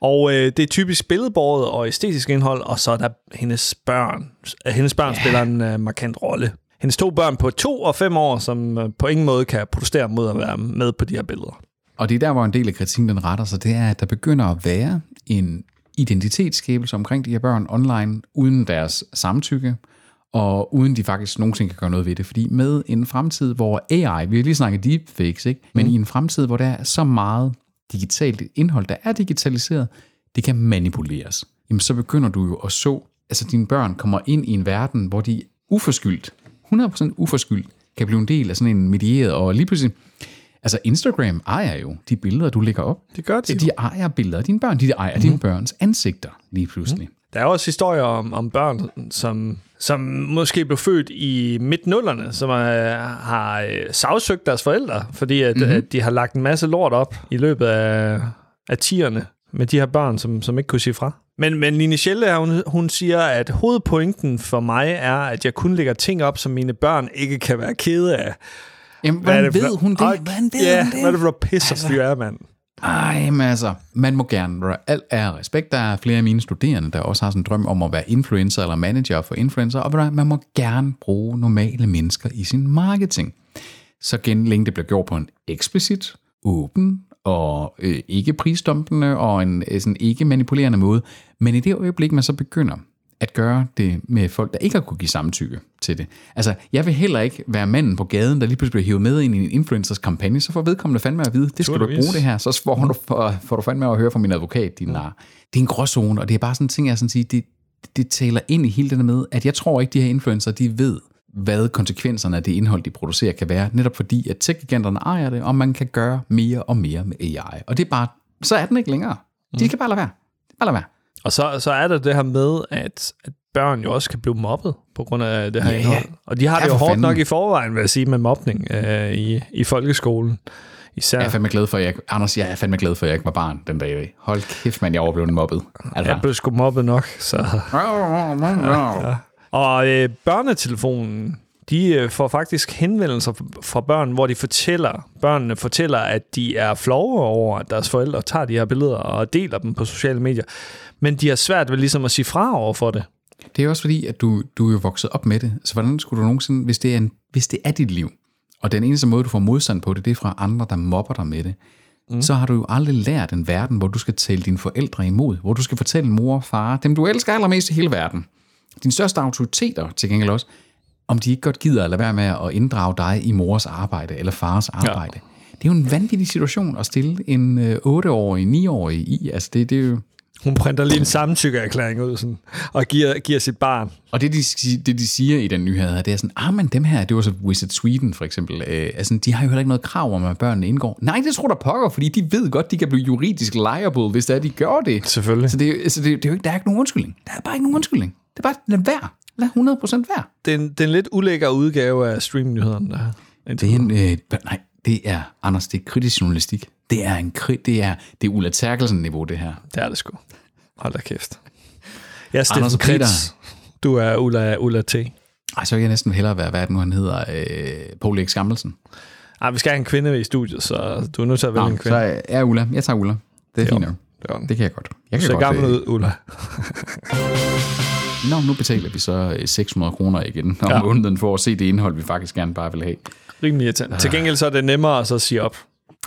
Og uh, det er typisk billedbordet og æstetisk indhold, og så er der hendes børn. Uh, hendes børn yeah. spiller en uh, markant rolle. Hendes to børn på to og fem år, som uh, på ingen måde kan protestere mod at være med på de her billeder. Og det er der, hvor en del af kritikken den retter sig, det er, at der begynder at være en identitetsskabelse omkring de her børn online, uden deres samtykke, og uden de faktisk nogensinde kan gøre noget ved det. Fordi med en fremtid, hvor AI, vi har lige snakket deepfakes, ikke? men mm. i en fremtid, hvor der er så meget digitalt indhold, der er digitaliseret, det kan manipuleres. Jamen så begynder du jo at så, altså dine børn kommer ind i en verden, hvor de uforskyldt, 100% uforskyldt, kan blive en del af sådan en medieret, og lige pludselig, Altså Instagram ejer jo de billeder, du lægger op. Det gør de de ejer billeder af dine børn. De ejer mm. dine børns ansigter lige pludselig. Mm. Der er også historier om, om børn, som, som måske blev født i midt-nullerne, som er, har øh, sagsøgt deres forældre, fordi at, mm-hmm. at de har lagt en masse lort op i løbet af, af tierne med de her børn, som, som ikke kunne sige fra. Men, men Line Schelle, hun, hun siger, at hovedpointen for mig er, at jeg kun lægger ting op, som mine børn ikke kan være kede af. Jamen, Hvad er hvordan det ved for- hun det? Hvordan ved ja, hun det? hvad er det for pis altså, fyr er, mand? Ej, men altså, man må gerne, alt er respekt. Der er flere af mine studerende, der også har sådan en drøm om at være influencer eller manager for influencer, og man må gerne bruge normale mennesker i sin marketing. Så genlænge det bliver gjort på en eksplicit, åben og øh, ikke prisdumpende og en øh, sådan ikke manipulerende måde. Men i det øjeblik, man så begynder at gøre det med folk, der ikke har kunne give samtykke til det. Altså, jeg vil heller ikke være manden på gaden, der lige pludselig bliver hivet med ind i en influencers kampagne, så får vedkommende fandme at vide, det skal du bruge det her, så får du, får, du fandme at høre fra min advokat, din nar. Det er en gråzone, og det er bare sådan en ting, jeg sådan siger, det, det taler ind i hele det der med, at jeg tror ikke, de her influencer, de ved, hvad konsekvenserne af det indhold, de producerer, kan være, netop fordi, at tech-giganterne ejer det, og man kan gøre mere og mere med AI. Og det er bare, så er den ikke længere. De skal bare lade være. Bare lade være. Og så, så er der det her med, at, at børn jo også kan blive mobbet på grund af det her Ja, yeah. indhold. Og de har Ja, det jo hårdt fanden. nok i forvejen, vil jeg sige, med mobning øh, i, i folkeskolen. Især. Jeg er fandme glad for, at jeg, Anders, jeg er fandme glad for, at jeg ikke var barn den dag. Hold kæft, man, jeg var blevet mobbet. Altså. Jeg blev sgu mobbet nok. Så. Og øh, børnetelefonen, de øh, får faktisk henvendelser fra børn, hvor de fortæller, børnene fortæller, at de er flove over, at deres forældre tager de her billeder og deler dem på sociale medier. Men de har svært ved ligesom at sige fra over for det. Det er også fordi, at du, du er jo vokset op med det. Så hvordan skulle du nogensinde, hvis det, er en, hvis det er dit liv, og den eneste måde, du får modstand på det, det er fra andre, der mobber dig med det, mm. så har du jo aldrig lært en verden, hvor du skal tale dine forældre imod, hvor du skal fortælle mor og far, dem du elsker allermest i hele verden, dine største autoriteter til gengæld også, om de ikke godt gider at lade være med at inddrage dig i mors arbejde eller fars arbejde. Ja. Det er jo en vanvittig situation at stille en øh, 8-årig, 9-årig i. Altså det, det er jo, Hun printer lige en samtykkeerklæring ud sådan, og giver, giver sit barn. Og det de, det, de siger i den nyhed her, det er sådan, ah, men dem her, det var så Visit Sweden for eksempel, øh, altså, de har jo heller ikke noget krav om, at børnene indgår. Nej, det tror der pokker, fordi de ved godt, de kan blive juridisk liable, hvis det er, de gør det. Selvfølgelig. Så det, er- altså, det, det er jo ikke, der er ikke nogen undskyldning. Der er bare ikke nogen undskyldning. Det er bare, lad være. Lad 100% være. Det er, en, det er en lidt ulækker udgave af streamnyhederne, der. Det er en, øh, nej, det er, Anders, det er kritisk journalistik. Det er en det er, det er Ulla Terkelsen-niveau, det her. Det er det sgu. Hold da kæft. Jeg er Anders. Kritz. Du er Ulla, Ulla T. Ej, så vil jeg næsten hellere være, hvad er det nu, han hedder, øh, Paul Erik Skammelsen. Ej, vi skal have en kvinde i studiet, så du er nødt til at vælge Nå, en så kvinde. er er Ulla. Jeg tager Ulla. Det er Jo, fint nok. det kan jeg godt. Jeg kan ser godt, gammel øh, ud, Ulla. Nå, nu betaler vi så øh, 600 kroner igen om ja. måneden for at se det indhold, vi faktisk gerne bare vil have. Rimelig irriterende. Til gengæld så er det nemmere at så sige op.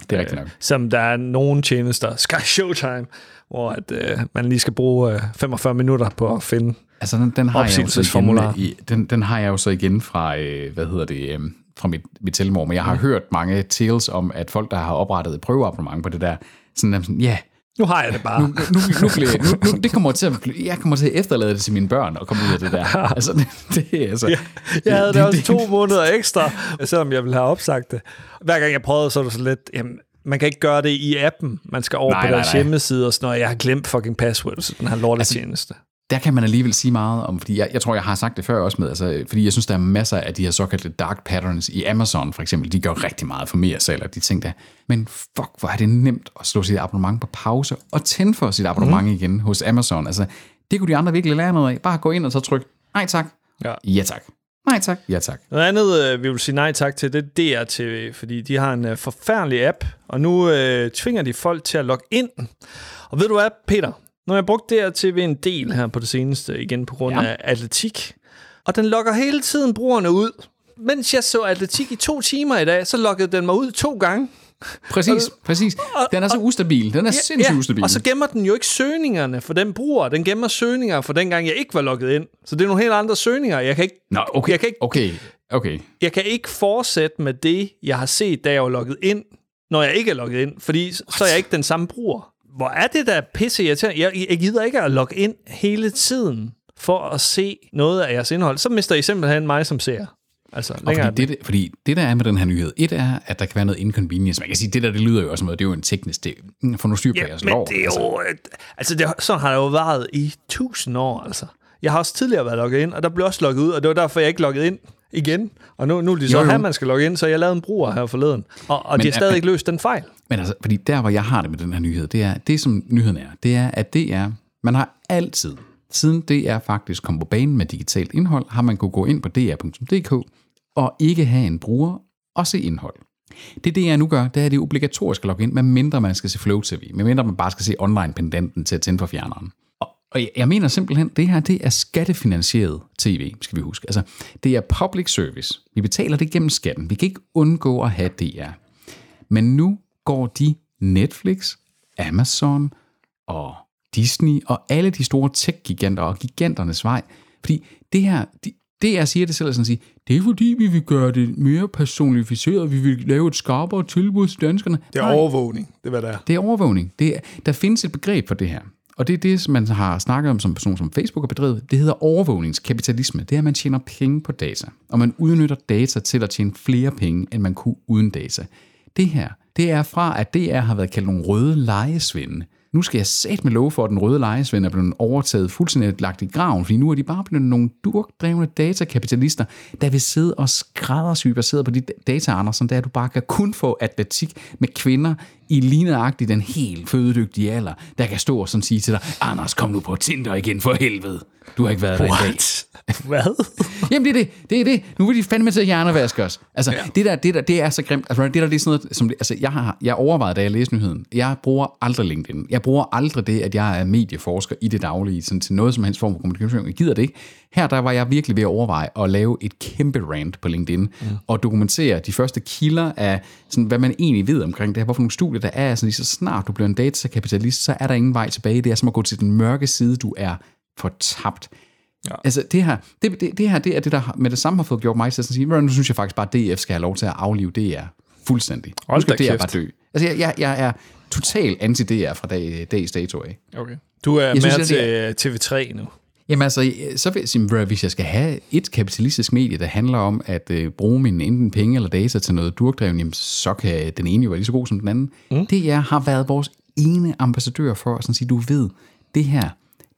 Det er rigtigt nok. Som der er nogle tjenester, Sky Showtime, hvor at, øh, man lige skal bruge øh, 45 minutter på at finde. Altså, den, den, har jeg jo så igen, i, den, den har jeg jo så igen fra, øh, hvad hedder det, øh, fra mit, mit tilmor, men jeg Mm. har hørt mange tales om, at folk, der har oprettet et prøveabonnement på det der, sådan, sådan ja, Nu har jeg det bare. nu, nu, nu, bliver, nu, nu, det kommer til at, jeg kommer til at efterlade det til mine børn og komme ud af det der. Altså, det, det altså... Ja, jeg havde det også to måneder ekstra, selvom jeg ville have opsagt det. Hver gang jeg prøvede, så var det så lidt, jamen, man kan ikke gøre det i appen. Man skal over Nej, på nej, deres nej. hjemmeside og sådan noget. Jeg har glemt fucking password, så den her lortetjeneste. Der kan man alligevel sige meget om, fordi jeg, jeg tror, jeg har sagt det før også med, altså, fordi jeg synes, der er masser af de her såkaldte dark patterns i Amazon, for eksempel, de gør rigtig meget for mere salg, og de ting der. Men fuck, hvor er det nemt at slå sit abonnement på pause og tænde for sit abonnement mm. igen hos Amazon. Altså, det kunne de andre virkelig lære noget af. Bare gå ind og så tryk, nej tak, Ja. ja tak, nej tak, ja tak. Noget andet, øh, vi vil sige nej tak til, det er DRTV, fordi de har en øh, forfærdelig app, og nu øh, tvinger de folk til at logge ind. Og ved du hvad, Peter? Har jeg brugt DRTV en del her på det seneste, igen på grund Ja. af atletik. Og den logger hele tiden brugerne ud. Mens jeg så atletik i to timer i dag, så loggede den mig ud to gange. Præcis, præcis. Den er så ustabil. Den er sindssygt ustabil. Og så gemmer den jo ikke søgningerne for den bruger. Den gemmer søgninger for dengang, jeg ikke var logget ind. Så det er nogle helt andre søgninger. Jeg kan ikke, Nå, okay, jeg kan ikke- okay, okay. jeg kan ikke fortsætte med det, jeg har set, da jeg var logget ind, når jeg ikke er logget ind, fordi så er jeg ikke den samme bruger. Hvor er det der pisse irriterende? Jeg, jeg gider ikke at logge ind hele tiden for at se noget af jeres indhold. Så mister I simpelthen mig som ser. Altså, Og fordi, det, fordi det, der er med den her nyhed, et er, at der kan være noget inconvenience. Man kan sige, det der, det lyder jo også noget, det er jo en teknisk, det får nu styr på Ja, jeres men lov. det er altså. jo... et- Altså, det, sådan har det jo været i tusind år, altså. Jeg har også tidligere været logget ind, og der blev også logget ud, og det var derfor, jeg ikke logget ind igen. Og nu, nu er de så Jo, jo. her, man skal logge ind, så jeg lavede en bruger her forleden. Og, og de Men har stadig ikke løst den fejl. Men altså, fordi der, hvor jeg har det med den her nyhed, det er, det som nyheden er, det er, at det er, man har altid, siden DR faktisk kom på banen med digitalt indhold, har man kunne gå ind på dr.dk og ikke have en bruger og se indhold. Det DR nu gør, det er, at det er obligatorisk at logge ind, medmindre man skal se Flow TV, medmindre man bare skal se online-pendanten til at tænde for fjerneren. Og, jeg, jeg mener simpelthen, det her, det er skattefinansieret tv, skal vi huske. Altså, det er public service. Vi betaler det gennem skatten. Vi kan ikke undgå at have DR. Men nu går de Netflix, Amazon og Disney og alle de store tech-giganter og giganternes vej. Fordi det her, de, det jeg siger det selv, er sådan at sige, det er fordi, vi vil gøre det mere personificeret, vi vil lave et skarpere tilbud til danskerne. Det er Nej, overvågning, det er, hvad det er. det er overvågning. Det er, der findes et begreb for det her. Og det er det, som man har snakket om som person som Facebook har bedrevet. Det hedder overvågningskapitalisme. Det er, at man tjener penge på data. Og man udnytter data til at tjene flere penge, end man kunne uden data. Det her, det er fra, at DR har været kaldt nogle røde lejesvinde. Nu skal jeg sat med love for, at den røde lejesvinde er blevet overtaget fuldstændig lagt i graven, fordi nu er de bare blevet nogle durkdrevne datakapitalister, der vil sidde og skræddersy baseret på de data, Andersen, der du bare kan kun få atletik med kvinder i ligneragtigt den helt fødedygtige alder, der kan stå og sådan sige til dig, Anders, kom nu på Tinder igen for helvede. Du har ikke været der i dag. What? Hvad? Jamen, det er det. Det er det. Nu vil de fandme til at hjernevaske os. Altså, ja. det, der, det, der, det er så grimt. Altså, det der, det er sådan noget, som, altså, jeg har jeg overvejet, da jeg læste nyheden. Jeg bruger aldrig LinkedIn. Jeg bruger aldrig det, at jeg er medieforsker i det daglige, sådan til noget som helst form for kommunikation. Jeg gider det ikke. Her der var jeg virkelig ved at overveje at lave et kæmpe rant på LinkedIn, mm. og dokumentere de første kilder af, sådan, hvad man egentlig ved omkring det her, hvorfor nogle studier der er, sådan, lige så snart du bliver en datakapitalist, så er der ingen vej tilbage. Det er som at gå til den mørke side, du er fortabt. Ja. Altså det her, det, det, det her, det er det, der med det samme har fået gjort mig til at sige, "Ved du, nu synes jeg faktisk bare, at DF skal have lov til at aflive DR fuldstændig. Nu Hold skal da DR kæft. bare dø. Altså jeg, jeg, jeg er total anti-DR fra dag, dags dato af. Okay. Du er synes, med at til TV3 nu. Jamen altså, så vil jeg sige, "Ved du, hvis jeg skal have et kapitalistisk medie, der handler om at øh, bruge mine enten penge eller data til noget durkdreven, jamen, så kan den ene jo være lige så god som den anden. Mm. Det jeg har været vores ene ambassadør for, at sådan sige, du ved, det her,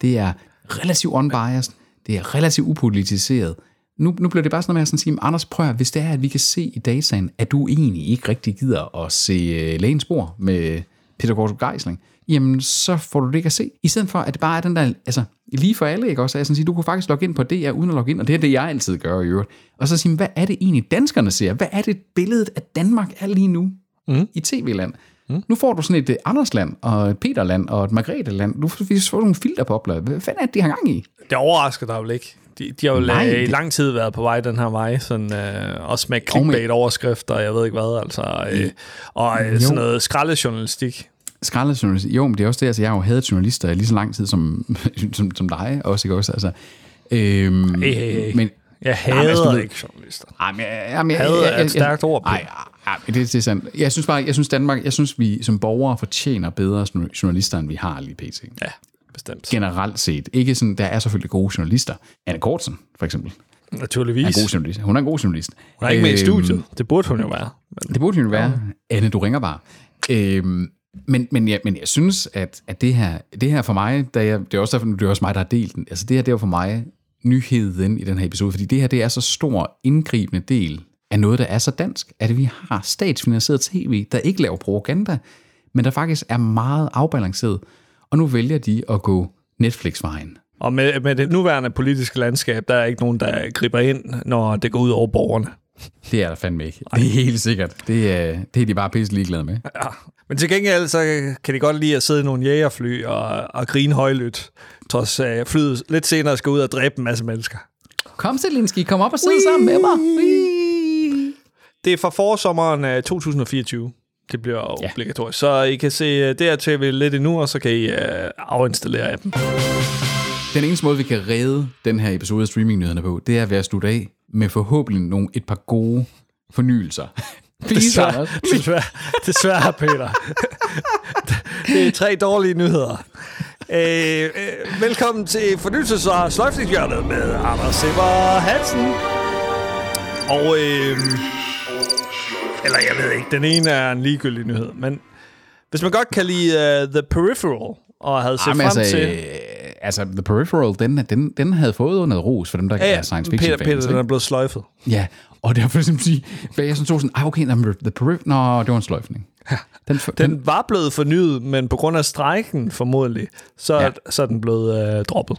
det er relativt unbiased, det er relativt upolitiseret. Nu, nu bliver det bare sådan noget med at sådan sige, Anders, prøv at, hvis det er, at vi kan se i dataen, at du egentlig ikke rigtig gider at se uh, lægens spor med Peter Kortrup Geisling, jamen så får du det ikke at se. I stedet for, at det bare er den der, altså lige for alle, ikke også? Altså, sige, du kunne faktisk logge ind på DR uden at logge ind, og det er det, jeg altid gør i øvrigt. Og så sige, hvad er det egentlig danskerne ser? Hvad er det billedet af Danmark er lige nu mm. i tv-land? Mm. Nu får du sådan et øh, Andersland, og et Peterland, og et Margrethe-land. Nu får får nogle filterbobler. Hvad fanden er det, de har gang i? Det overrasker dig vel ikke? De, de har jo Nej, Nej, i det- lang tid været på vej den her vej, sådan, øh, også med clickbait-overskrifter, jeg ved ikke hvad, altså, øh, og øh, sådan noget skraldejournalistik. Skraldejournalist. Jo, men det er også det, altså jeg har jo hadet journalister lige så lang tid som, som, som dig også, ikke også? Altså, øhm, Hey, hey, hey. Men, Jeg Jamen, altså, hader ved- ikke journalister. ej, men, ja, men, Hadet er et stærkt ord, Nej, ej, det, det er sandt. Jeg synes bare, jeg synes Danmark, jeg synes vi som borgere fortjener bedre journalister, end vi har lige pt. Ja, bestemt. Generelt set. Ikke sådan, der er selvfølgelig gode journalister. Anne Kortsen, for eksempel, er Naturligvis. en god journalist. Hun er en god journalist. Hun er ikke med i Øhm, studiet. Det burde hun jo være. Men Det burde jo være. Anne, du ringer bare. Øhm, men, men, jeg, men jeg synes, at, at det, her, det her for mig, da jeg, det er også derfor, det er også mig, der har delt den. Altså det her, det er for mig nyheden i den her episode, fordi det her, det er så stor indgribende del af noget, der er så dansk, at vi har statsfinansieret tv, der ikke laver propaganda, men der faktisk er meget afbalanceret. Og nu vælger de at gå Netflix-vejen. Og med, med det nuværende politiske landskab, der er ikke nogen, der griber ind, når det går ud over borgerne. Det er der fandme ikke. Det er helt sikkert. Det er, det er de bare pisse ligeglade med. Ja. Men til gengæld, så kan de godt lide at sidde i nogle jægerfly og, og grine højlydt, trods uh, flyet lidt senere skal ud og dræbe en masse mennesker. Kom, Zelinski, kom op og sidde sammen med mig. Det er fra forsommeren uh, 2024. Det bliver Ja. ja. obligatorisk. Så I kan se uh, det her tv lidt endnu, og så kan I uh, afinstallere appen. Den eneste måde, vi kan redde den her episode af streamingnyhederne på, det er ved at slutte af med forhåbentlig nogle, et par gode fornyelser. Please, Desværre, desværre, desværre Peter. det er tre dårlige nyheder. Øh, øh, velkommen til fornyelses- og sløjfningshjørnet med Anders Simmer Hansen. Og, øh, eller jeg ved ikke, den ene er en ligegyldig nyhed, men hvis man godt kan lide uh, The Peripheral, og havde set Jamen, frem altså, til... øh, altså, The Peripheral, den, den, den havde fået noget ros for dem, der Ja, er ja, science Peter, fiction Peter, fans. den er ikke? blevet sløjfet. Ja, og det er for eksempel at sige, hvad jeg sådan tog sådan, ah, okay, jamen, The Peripheral, nå, det var en sløjfning. Den, den, Den var blevet fornyet, men på grund af strækken formodentlig, så, Ja. ja. så er den blevet øh, droppet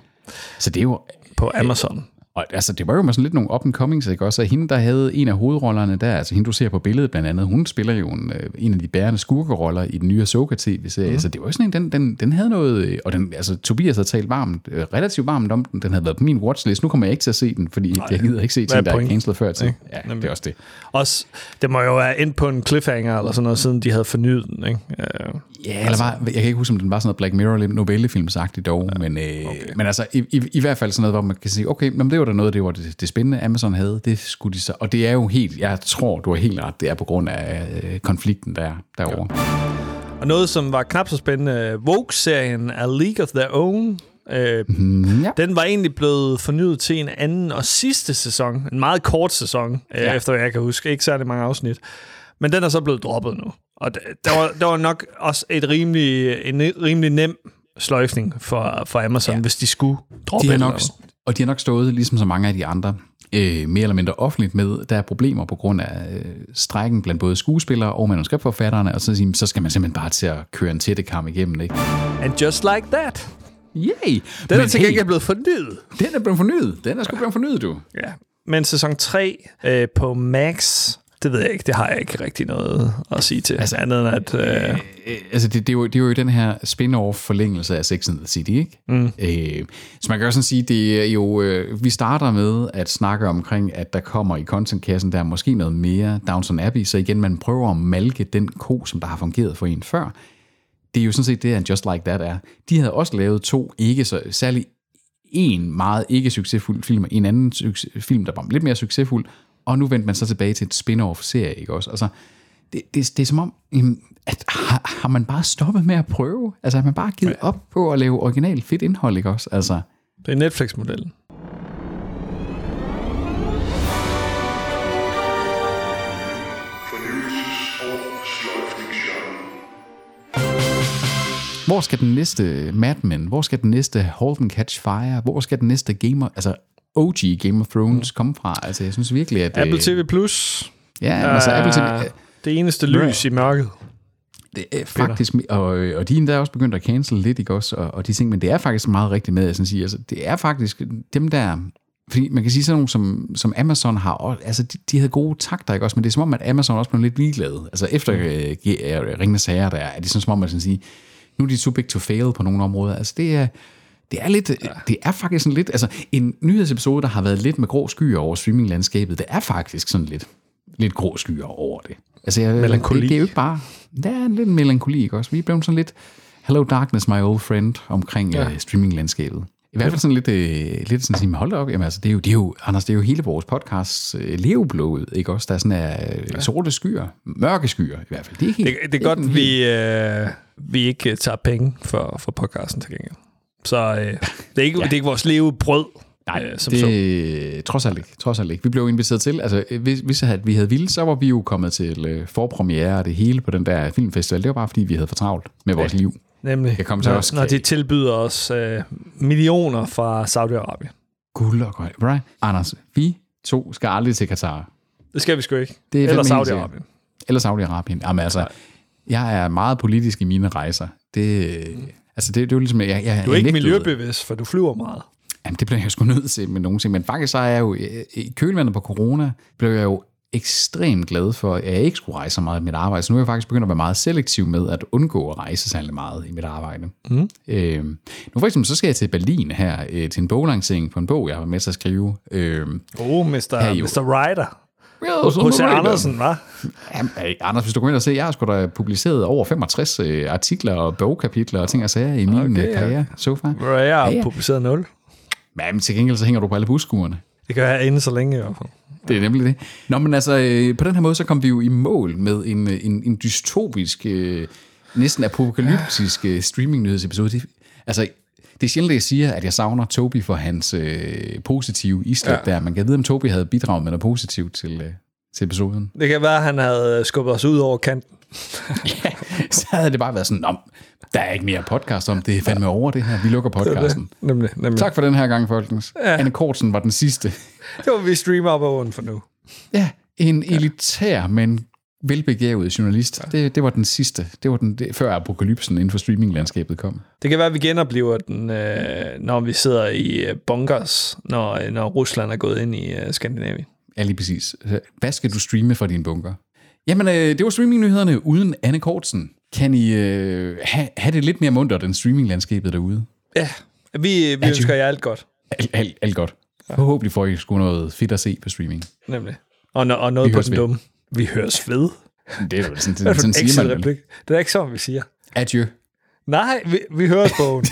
så det er jo, på Amazon. Og altså, det var jo sådan lidt nogle up and comings, ikke også? Og hende, der havde en af hovedrollerne der, altså hende, du ser på billedet blandt andet, hun spiller jo en, øh, en af de bærende skurkeroller i den nye Ahsoka tv-serie. Mm. Så det var jo sådan en, den, den, den havde noget, øh, og den, altså Tobias havde talt varmt, øh, relativt varmt om den. Den havde været på min watchlist. Nu kommer jeg ikke til at se den, fordi Nej. jeg gider ikke se er ting, der er pointen? cancelet før til. Ja, Nemlig. det er også det. Også, det må jo være ind på en cliffhanger eller sådan noget, siden de havde fornyet den, ikke? Øh, Ja, eller var, jeg kan ikke huske, om den var sådan noget Black Mirror novellefilmsagtigt dog, ja, men, øh, okay. men altså i, i, i hvert fald sådan noget, hvor man kan sige, okay, men det var da noget, det var det, det spændende, Amazon havde, det skulle de så, og det er jo helt, jeg tror, du har helt ret, det er på grund af øh, konflikten der, derovre. Ja. og noget, som var knap så spændende, Vogue-serien A League of Their Own, øh, Mm, ja. den var egentlig blevet fornyet til en anden og sidste sæson. En meget kort sæson, øh, Ja. efter hvad jeg kan huske. Ikke særlig mange afsnit. Men den er så blevet droppet nu. Og det, der, var, der var nok også et rimelig, en rimelig nem sløjfning for, for Amazon, Ja. hvis de skulle droppe De har nok. Og de har nok stået, ligesom så mange af de andre, øh, mere eller mindre offentligt med, der er problemer på grund af øh, strækken blandt både skuespillere og manuskriptforfatterne, og så, så skal man simpelthen bare til at køre en tættekam igennem, ikke? And just like that. Yay! Den er til hey, gengæld blevet fornyet. Den er blevet fornyet. Den er sgu blevet fornyet, du. Ja. Men sæson 3 øh, på Max, det ved jeg ikke, det har jeg ikke rigtig noget at sige til. Altså andet end at... Øh, Øh, altså det, det, er jo, det er jo den her spin-off forlængelse af Sex and the City, ikke? Mm. Øh, så man kan også sådan sige, det er jo, øh, vi starter med at snakke omkring, at der kommer i contentkassen, der er måske noget mere Downton Abbey, så igen, man prøver at malke den ko, som der har fungeret for en før. Det er jo sådan set det, at Just Like That er. De havde også lavet to, ikke så særlig en meget ikke succesfuld film, og en anden succes, film, der var lidt mere succesfuld, og nu vendte man så tilbage til et spin-off-serie, ikke også? Altså, det, det, det er som om, at har, har man bare stoppet med at prøve? Altså, har man bare givet op på at lave original fedt indhold, ikke også? Altså, det er Netflix-modellen. Hvor skal den næste Mad Men, hvor skal den næste Halt and Catch Fire, hvor skal den næste Gamer, altså OG Game of Thrones komme fra? Altså, jeg synes virkelig, at... Apple øh, TV Plus. Ja, men altså, Apple TV... er det eneste lys i mørket. Det er faktisk, og, og de er også begyndt at cancel lidt, ikke også, og, og de ting, men det er faktisk meget rigtigt med, at jeg sådan siger, altså, det er faktisk dem der fordi man kan sige sådan nogle som, som Amazon har, også, altså de, de havde gode takter, ikke også? Men det er som om, at Amazon også blev lidt ligeglade. Altså efter mm. uh, Ringende Sager, der er det sådan som om, at sådan sige, nu er de too big to fail på nogle områder. Altså det er, det er lidt, ja. det er faktisk sådan lidt, altså en nyhedsepisode, der har været lidt med grå skyer over streaminglandskabet, det er faktisk sådan lidt, lidt grå skyer over det. Altså jeg, Melankoli. Det, det, er jo ikke bare, der er lidt melankoli, ikke også? Vi er blevet sådan lidt, hello darkness, my old friend, omkring ja. uh, streaminglandskabet. I hvert fald sådan lidt, øh, lidt sådan at sige, hold da op, jamen altså, det er jo, det er jo, Anders, det er jo hele vores podcast øh, leveblod, ikke også? Der er sådan er øh, sorte skyer, mørke skyer i hvert fald. Det er, ikke, Det, det er godt, vi, øh, vi ikke tager penge for, for podcasten til gengæld. Så øh, det, er ikke, ja. det er ikke vores levebrød. Nej, øh, som det så. trods alt ikke. Trods alt ikke. Vi blev inviteret til, altså hvis, hvis at vi havde ville, så var vi jo kommet til øh, forpremiere og det hele på den der filmfestival. Det var bare fordi, vi havde for travlt med vores liv. Nemlig, Jeg kom til når, også- når de tilbyder os øh, millioner fra Saudi-Arabien. Guld og grøn. Right? Anders, vi to skal aldrig til Katar. Det skal vi sgu ikke. Det er Eller. Saudi-Arabien. Eller Saudi-Arabien. Jamen altså, jeg er meget politisk i mine rejser. Det, altså det, det er jo ligesom, jeg, jeg Du er ikke jeg nægtede- miljøbevidst, for du flyver meget. Jamen, det blev jeg sgu nødt til med nogle ting. Men faktisk så er jeg jo, i kølvandet på corona, blev jeg jo ekstremt glad for, at jeg ikke skulle rejse så meget i mit arbejde. Så nu er jeg faktisk begyndt at være meget selektiv med at undgå at rejse særlig meget i mit arbejde. Mm. Øh, nu for eksempel, så skal jeg til Berlin her, øh, til en boglancering på en bog, jeg var med til at skrive. Øh, Oh, Mr. Mr. Ryder. H.C. Andersen, hva'? Jamen, hey, Anders, hvis du går ind og ser, jeg har sgu da publiceret over 65 øh, artikler og bogkapitler og ting og sager i min Okay, ja. karriere so far. Hvor jeg har Ja, ja. publiceret 0. Men til gengæld så hænger du på alle buskuerne. Det kan jeg inde så længe i hvert fald. Det er nemlig det. Nå, men altså, øh, på den her måde, så kom vi jo i mål med en, øh, en, en dystopisk, øh, næsten apokalyptisk øh, streaming-nyhedsepisode. Altså, det er sjældent, at jeg siger, at jeg savner Toby for hans øh, positive islæt ja. der. Man kan vide, om Toby havde bidraget med noget positivt til, øh, til episoden. Det kan være, at han havde skubbet os ud over kanten. Så havde det bare været sådan, om der er ikke mere podcast om, det er fandme over det her. Vi lukker podcasten. Nemlig, nemlig. Tak for den her gang, folkens. Ja. Anne Kortsen var den sidste. Det var vi streamer op over for nu. Ja, en elitær, men velbegavet journalist. Det, det var den sidste. Det var den, det, før apokalypsen inden for streaminglandskabet kom. Det kan være, at vi genoplever den, øh, når vi sidder i øh, bunkers, når, øh, når Rusland er gået ind i øh, Skandinavien. Ja, lige præcis. Hvad skal du streame fra din bunker? Jamen, øh, det var streamingnyhederne uden Anne Kortsen. Kan I øh, have, have det lidt mere muntert end streaminglandskabet derude? Ja, vi, vi ønsker jer alt godt. Alt, alt, alt godt. Forhåbentlig får I sgu noget fedt at se på streaming. Nemlig. Og, no, og noget Vi på den dumme. Vi høres ved. Det er jo sådan, sådan, en sådan siger man. replik. Det er ikke sådan, vi siger. Adieu. Nej, vi, vi høres på.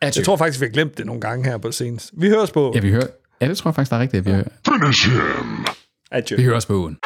Adieu. Jeg tror faktisk, vi har glemt det nogle gange her på senest. Vi høres på. Ja, vi hører. Ja, det tror jeg faktisk, der er rigtigt, at vi hører. Finish him! Adieu. Vi hører os på ugen.